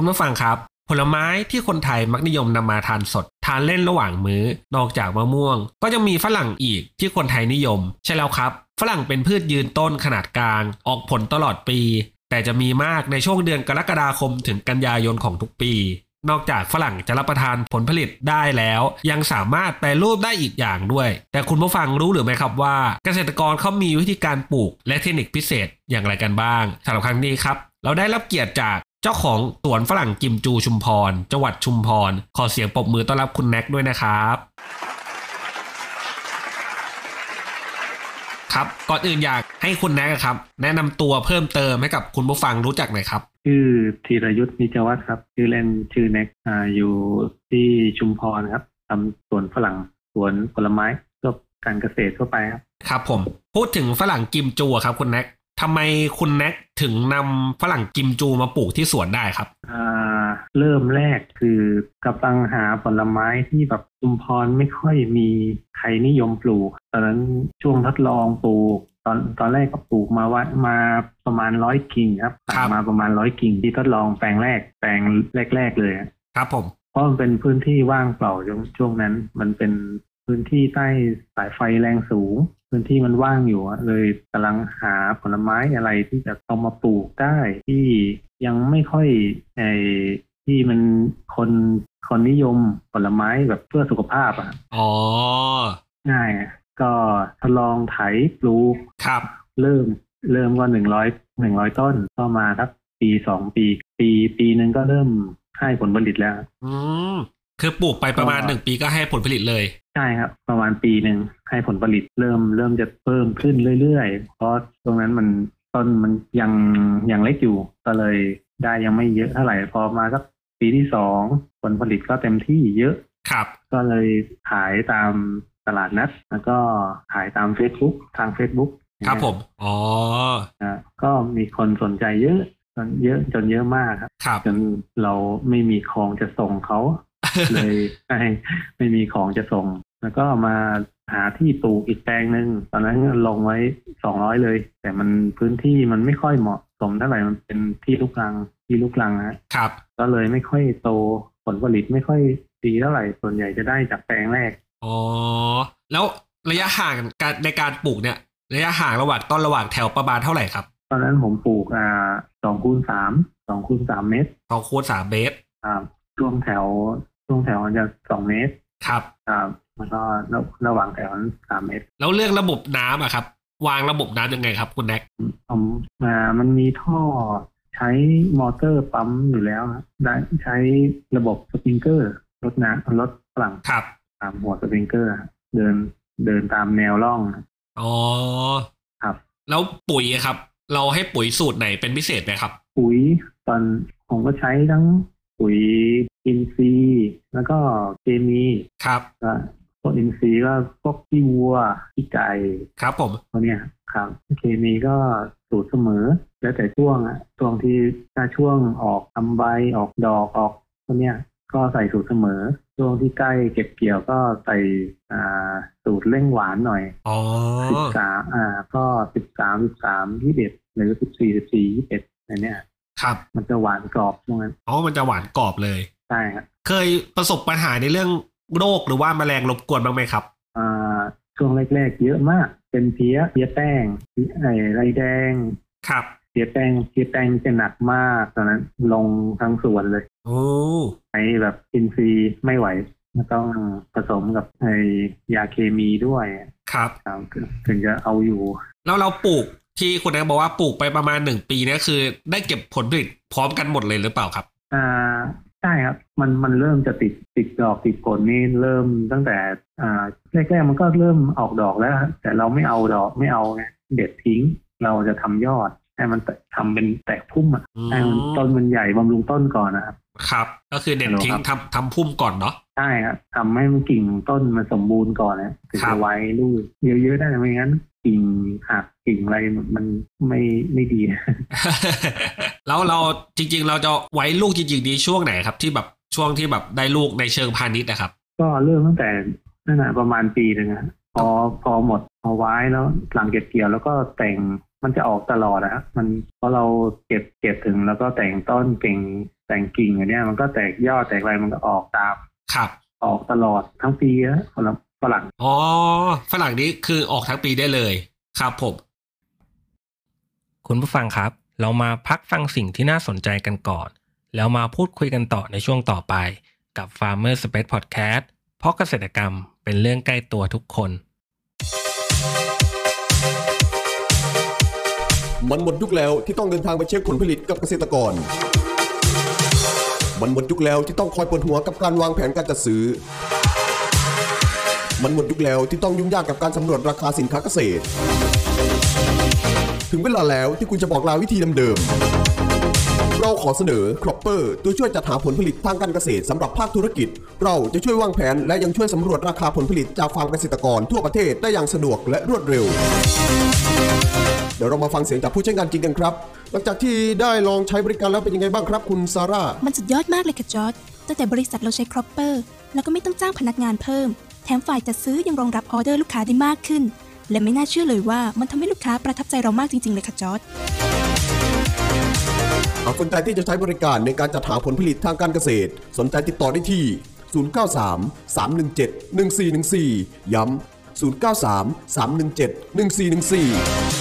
คุณผู้ฟังครับ ผลไม้ที่คนไทยมักนิยมนำมาทานสด ทานเล่นระหว่างมื้อ นอกจากมะม่วง ก็ยังมีฝรั่งอีกที่คนไทยนิยม ใช่แล้วครับ ฝรั่งเป็นพืชยืนต้นขนาดกลาง ออกผลตลอดปี แต่จะมีมากในช่วงเดือนกรกฎาคมถึงกันยายนของทุกปี นอกจากฝรั่งจะรับประทานผลผลิตได้แล้ว ยังสามารถแปรรูปได้อีกอย่างด้วย แต่คุณผู้ฟังรู้หรือไม่ครับว่า เกษตรกรเขามีวิธีการปลูกและเทคนิคพิเศษอย่างไรกันบ้างสำหรับครั้งนี้ครับเราได้รับเกียรติจาก เจ้าของสวนฝรั่งกิมจูชุมพร จังหวัดชุมพร ขอเสียงปรบมือต้อนรับคุณแน็กด้วยนะครับ ครับก่อนอื่นอยากให้คุณแน็กครับ แนะนำตัวเพิ่มเติมให้กับคุณผู้ฟังรู้จักหน่อยครับ ชื่อธีรยุทธ์นิจวัฒน์ครับชื่อเล่นชื่อแน็กอ่าอยู่ที่ชุมพรครับทำสวนฝรั่งสวนผลไม้ก็การเกษตรทั่วไปครับ ครับผม พูดถึงฝรั่งกิมจูอะครับคุณแน็ก ทำไมคุณแน็กถึงนำฝรั่งกิมจูมาปลูกที่สวนได้ครับอ่าเริ่มแรกคือกำลังหาผลไม้ที่แบบชุมพรไม่ค่อยมีใครนิยมปลูก ตอนนั้นช่วงทดลองปลูกตอนตอนแรกก็ปลูกมาว่ามาประมาณร้อยกิ่งครับครับมาประมาณร้อยกิ่งที่ทดลองแปลงแรกแปลงแรก ๆ เลยอะครับผมเพราะมันเป็นพื้นที่ว่างเปล่าช่วงช่วงนั้นมันเป็นพื้นที่ใต้สายไฟแรงสูง พื้นที่มันว่างอยู่อะเลยกำลังหาผลไม้อะไรที่จะเอามาปลูกได้ที่ยังไม่ค่อยไอที่มันคนคนนิยมผลไม้แบบเพื่อสุขภาพอะอ๋อง่ายอะก็ทดลองไถปลูกครับ เริ่มเริ่มก็หนึ่งร้อยหนึ่งร้อยต้นก็มาสักปีสองปี ปีปีหนึ่งก็เริ่มให้ผลผลิตแล้ว อืมคือปลูกไปประมาณก็หนึ่งปีก็ให้ผลผลิตเลยใช่ครับประมาณปีหนึ่งให้ผลผลิตเริ่มเริ่มจะเพิ่มขึ้นเรื่อยๆ เพราะตรงนั้นมันต้นมันยังยังเล็กอยู่ก็เลยได้ยังไม่เยอะเท่าไหร่พอมาสักปีที่สองผลผลิตก็เต็มที่เยอะครับ ก็เลยขายตามตลาดนัด แล้วก็ขายตาม Facebook ทาง Facebook ครับผม อ๋อนะก็มีคนสนใจเยอะจนเยอะจนเยอะมากครับครับจนเราไม่มีของจะส่งเขาเลยไม่ไม่มีของจะส่ง แล้วก็มาหาที่ปลูกอีกแปลงหนึ่งตอนนั้นลงไว้สองร้อยเลย แต่มันพื้นที่มันไม่ค่อยเหมาะสมเท่าไหร่มันเป็นที่ลูกรังที่ลูกรังฮะครับ ก็เลยไม่ค่อยโตผลผลิตไม่ค่อยดีเท่าไหร่ส่วนใหญ่จะได้จากแปลงแรกอ๋อแล้วระยะห่างการในการปลูกเนี่ย ระยะห่างระหว่างต้นระหว่างแถวประมาณเท่าไหร่ครับ ตอนนั้นผมปลูกอ่าสองคูณสามสองคูณสามเมตรสองคูณสามเมตรอ่าช่วงแถวช่วงแถวมันจะสองเมตรครับอ่า แล้วก็ระระหว่างแถวนั้นสามเมตร แล้วเรื่องระบบน้ำอะครับ วางระบบน้ำยังไงครับ คุณแน็กผมอ่ามันมีท่อใช้มอเตอร์ปั๊มอยู่แล้วครับได้ใช้ระบบสปริงเกอร์รถน้ำรถฝรั่งครับตามหัวสปริงเกอร์ครับเดินเดินตามแนวร่องอ๋อครับ แล้วปุ๋ยอะครับ เราให้ปุ๋ยสูตรไหนเป็นพิเศษไหมครับ ปุ๋ยตอนผมก็ใช้ทั้งปุ๋ยอินทรีย์แล้วก็เคมีครับก็พ วกอินทรีย์ก็พวกขี้วัวขี้ไก่ครับผมพวกเนี้ยครับเคมีก็สูตรเสมอ แล้วแต่ช่วงอะช่วงที่ถ้าช่วงออกทำใบออกดอกออกพวกเนี้ยก็ใส่สูตรเสมอ ช่วงที่ใกล้เก็บเกี่ยวก็ใส่อ่าสูตรเร่งหวานหน่อยอ๋อสิบสามอ่า ก็สิบสามสิบสามยี่สิบเอ็ดหรือสิบสี่สิบสี่ยี่สิบเอ็ดอะไรเนี้ยครับ มันจะหวานกรอบช่วงนั้นอ๋อมันจะหวานกรอบเลยใช่ครับเคยประสบปัญหาในเรื่อง โรคหรือว่าแมลงรบกวนบ้างไหมครับอ่าช่วงแรกๆ เยอะมาก เป็นเพี้ยเพี้ยแป้งไอ้ไรแดงครับเพี้ยแป้งเพี้ยแป้งจะหนักมากตอนนั้นลงทั้งสวนเลยโอ้ไอ้แบบอินทรีย์ไม่ไหวต้องผสมกับไอ้ยาเคมีด้วยครับครับถึงจะเอาอยู่ แล้วเราปลูกที่คุณแน็กบอกว่าปลูกไปประมาณหนึ่งปีเนี่ยคือ ได้เก็บผลผลิตพร้อมกันหมดเลยหรือเปล่าครับ อ่า ใช่ครับ มันมันเริ่มจะติดติดดอกติดผลนี่เริ่มตั้งแต่อ่าแรกๆมันก็เริ่มออกดอกแล้ว แต่เราไม่เอาดอกไม่เอาไงเด็ดทิ้ง เราจะทำยอดให้มันทำเป็นแตกพุ่มอะให้มันต้นมันใหญ่บำรุงต้นก่อนนะครับ ครับ ก็คือเด็ดทิ้งทำทำพุ่มก่อนเนาะ ใช่ครับทำให้มันกิ่งต้นมันสมบูรณ์ก่อนนะถึงครัจะบไว้ลูกเยอะๆได้ไม่งั้น กิ่งหักกิ่งอะไรมันไม่ไม่ดี แล้วเราจริง ๆ เราจะไว้ลูกจริงๆดีช่วงไหนครับ ที่แบบช่วงที่แบบได้ลูกในเชิงพาณิชย์นะครับ ก็เริ่มตั้งแต่นั่นแหะประมาณปีหนึ่งอะพอพอหมดพอไว้แล้วหลังเก็บเกี่ยวแล้วก็แต่งมันจะออกตลอดอะมันพอเราเก็บเก็บถึงแล้วก็แต่งต้นเก่งแต่งกิ่งอันเนี้ยมันก็แตกยอดแตกอะไรมันก็ออกตาม ครับออกตลอดทั้งปีนะสำหรับฝรั่งอ๋อฝรั่งนี้คือออกทั้งปีได้เลยครับผมคุณผู้ฟังครับ เรามาพักฟังสิ่งที่น่าสนใจกันก่อน แล้วมาพูดคุยกันต่อในช่วงต่อไป กับ Farmer Space Podcast เพราะเกษตรกรรมเป็นเรื่องใกล้ตัวทุกคน มันหมดยุคแล้วที่ต้องเดินทางไปเช็คผลผลิตกับเกษตรกร มันหมดยุคแล้วที่ต้องคอยปวดหัวกับการวางแผนการจัดซื้อ มันหมดยุคแล้วที่ต้องยุ่งยากกับการสำรวจราคาสินค้าเกษตร ถึงเวลาแล้วที่คุณจะบอกลาวิธีเดิมๆเราขอเสนอ Cropper ตัวช่วยจัดหาผลผลิตทางการเกษตรสำหรับภาคธุรกิจ เราจะช่วยวางแผนและยังช่วยสำรวจราคาผลผลิตจากฟาร์มเกษตรกรทั่วประเทศได้อย่างสะดวกและรวดเร็วเดี๋ยวเรามาฟังเสียงจากผู้ใช้งานจริงกันครับ หลังจากที่ได้ลองใช้บริการแล้วเป็นยังไงบ้างครับคุณซาร่า มันสุดยอดมากเลยค่ะจอร์จตั้งแต่บริษัทเราใช้ Cropper แล้วก็ไม่ต้องจ้างพนักงานเพิ่ม แถมฝ่ายจัดซื้อยังรองรับออเดอร์ลูกค้าได้มากขึ้น และไม่น่าเชื่อเลยว่ามันทำให้ลูกค้าประทับใจเรามากจริง ๆ เลยค่ะจอร์จหากสนใจที่จะใช้บริการในการจัดหาผลผลิตทางการเกษตร สนใจติดต่อได้ที่ 093 317 1414 ย้ำ093 317 1414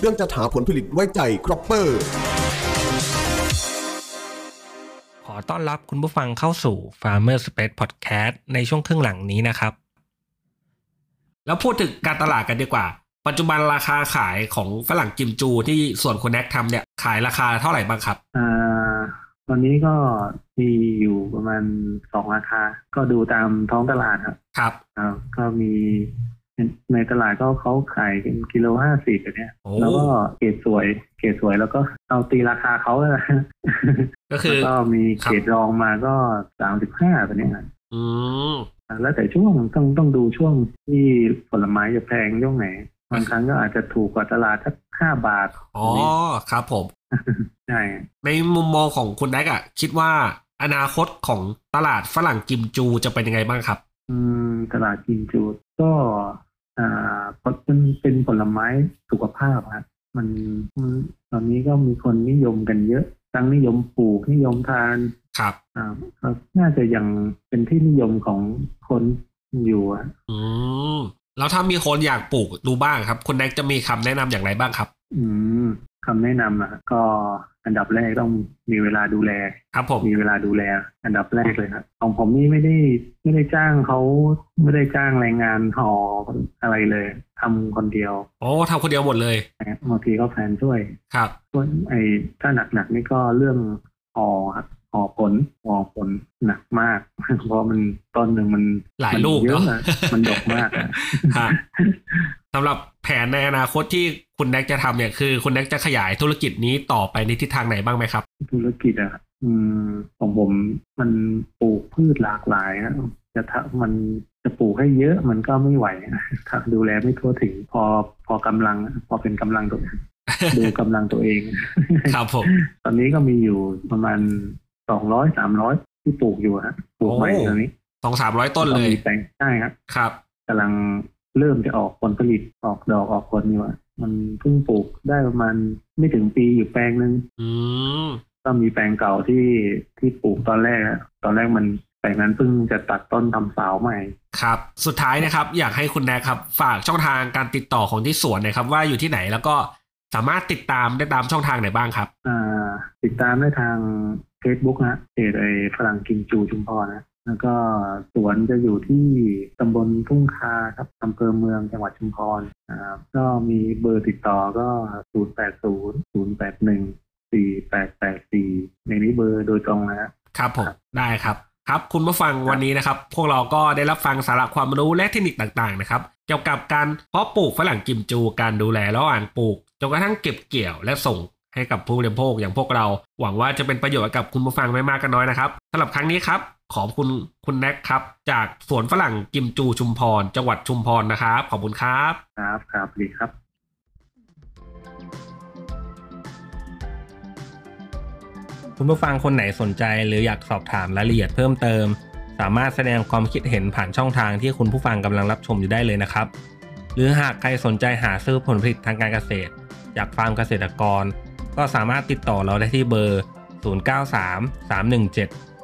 เรื่องจัดหาผลผลิตไว้ใจ Cropper ขอต้อนรับคุณผู้ฟังเข้าสู่ Farmer Space Podcast ในช่วงครึ่งหลังนี้นะครับ แล้วพูดถึงการตลาดกันดีกว่า ปัจจุบันราคาขายของฝรั่งกิมจูที่สวนคุณแน็กทำเนี่ยขายราคาเท่าไหร่บ้างครับอ่าตอนนี้ก็มีอยู่ประมาณสองราคา ก็ดูตามท้องตลาดครับ ครับอ่าก็มี ในตลาดก็เขาขายเป็นกิโลห้าสิบแบบเนี้ยโอ้แล้วก็เกรดสวย เกรดสวยแล้วก็เอาตีราคาเขาเลยก็คือแล้วก็มีเกรดรองมาก็สามสิบห้าแบบเนี้ยครับอืมอ่าแล้วแต่ช่วงต้องต้องดูช่วงที่ผลไม้จะแพงช่วงไหนบางครั้งก็อาจจะถูกกว่าตลาดสักห้าบาท อ๋อ ครับผม ใช่ ในมุมมองของคุณแน็กอะคิดว่าอนาคตของตลาดฝรั่งกิมจูจะเป็นยังไงบ้างครับ อืม ตลาดกินจูดก็ อ่าเป็นเป็นผลไม้สุขภาพครับมันมันตอนนี้ก็มีคนนิยมกันเยอะทั้งนิยมปลูกนิยมทานครับอ่าก็น่าจะยังเป็นที่นิยมของคนอยู่อะอืมแล้วถ้ามีคนอยากปลูกดูบ้างครับ คุณแน็กจะมีคำแนะนำอย่างไรบ้างครับ อืม คำแนะนำอะก็อันดับแรกต้องมีเวลาดูแล ครับผมมีเวลาดูแล อันดับแรกเลยครับของผมนี่ไม่ได้ไม่ได้จ้างเขาไม่ได้จ้างแรงงานห่ออะไรเลยทำคนเดียวโอ้ทำคนเดียวหมดเลยนะบางทีก็แฟนช่วยครับส่วนไอ้ถ้าหนักๆนี่ก็เรื่องห่อครับห่อผลห่อผลหนักมาก เพราะมันต้นหนึ่งมันหลายลูกมันเยอะเนอะอะมันดกมากอะฮะสำหรับแผนในอนาคตที่คุณแน็กจะทำเนี่ยคือคุณแน็กจะขยายธุรกิจนี้ต่อไปในทิศทางไหนบ้างไหมครับ ธุรกิจอะอืมของผมมันปลูกพืชหลากหลายนะจะถ้ามันจะปลูกให้เยอะมันก็ไม่ไหวนะถ้าดูแลไม่ทั่วถึงพอพอกำลัง พอเป็นกำลังตัวดูกำลังตัวเองครับผมตอนนี้ก็มีอยู่ประมาณสองร้อยสามร้อยที่ปลูกอยู่ฮะปลูกใหม่โอ้ตอนนี้สองสามร้อยต้นเลยก็มีแปลงใช่ครับครับกำลัง เริ่มจะออกผลผลิตออกดอกออกผลอยู่อะมันเพิ่งปลูกได้ประมาณไม่ถึงปีอยู่แปลงหนึ่งอืมก็มีแปลงเก่าที่ที่ปลูกตอนแรกอะตอนแรกมันแปลงนั้นเพิ่งจะตัดต้นทำสาวใหม่ ครับ สุดท้ายนะครับ อยากให้คุณแน็กครับ ฝากช่องทางการติดต่อของที่สวนหนะครับ ว่าอยู่ที่ไหนแล้วก็สามารถติดตามได้ตามช่องทางไหนบ้างครับ อ่า ติดตามได้ทาง Facebook นะเพจไอ้ฝรั่งกิมจูชุมพรนะ แล้วก็สวนจะอยู่ที่ตำบลทุ่งคาครับอำเภอเมืองจังหวัดชุมพรอ่าก็มีเบอร์ติดต่อก็ 0 8 0 0 8 1สี่แปดแปดสี่ในนี้เบอร์โดยตรงนะฮะครับผมครับได้ครับครับคุณผู้ฟังวันนี้นะครับ พวกเราก็ได้รับฟังสาระความรู้และเทคนิคต่างๆนะครับ เกี่ยวกับการเพาะปลูกฝรั่งกิมจู การดูแลระหว่างปลูกจนกระทั่งเก็บเกี่ยวและส่งให้กับผู้บริโภคอย่างพวกเรา หวังว่าจะเป็นประโยชน์กับคุณผู้ฟังไม่มากก็น้อยนะครับสำหรับครั้งนี้ครับ ขอบคุณคุณแน็กครับ จากสวนฝรั่งกิมจูชุมพร จังหวัดชุมพรนะครับ ขอบคุณครับ ครับครับดีครับคุณผู้ฟังคนไหนสนใจหรืออยากสอบถามรายละเอียดเพิ่มเติม สามารถแสดงความคิดเห็นผ่านช่องทางที่คุณผู้ฟังกำลังรับชมอยู่ได้เลยนะครับ หรือหากใครสนใจหาซื้อผลผลิตทางการเกษตร จากฟาร์มเกษตรกร ก็สามารถติดต่อเราได้ที่เบอร์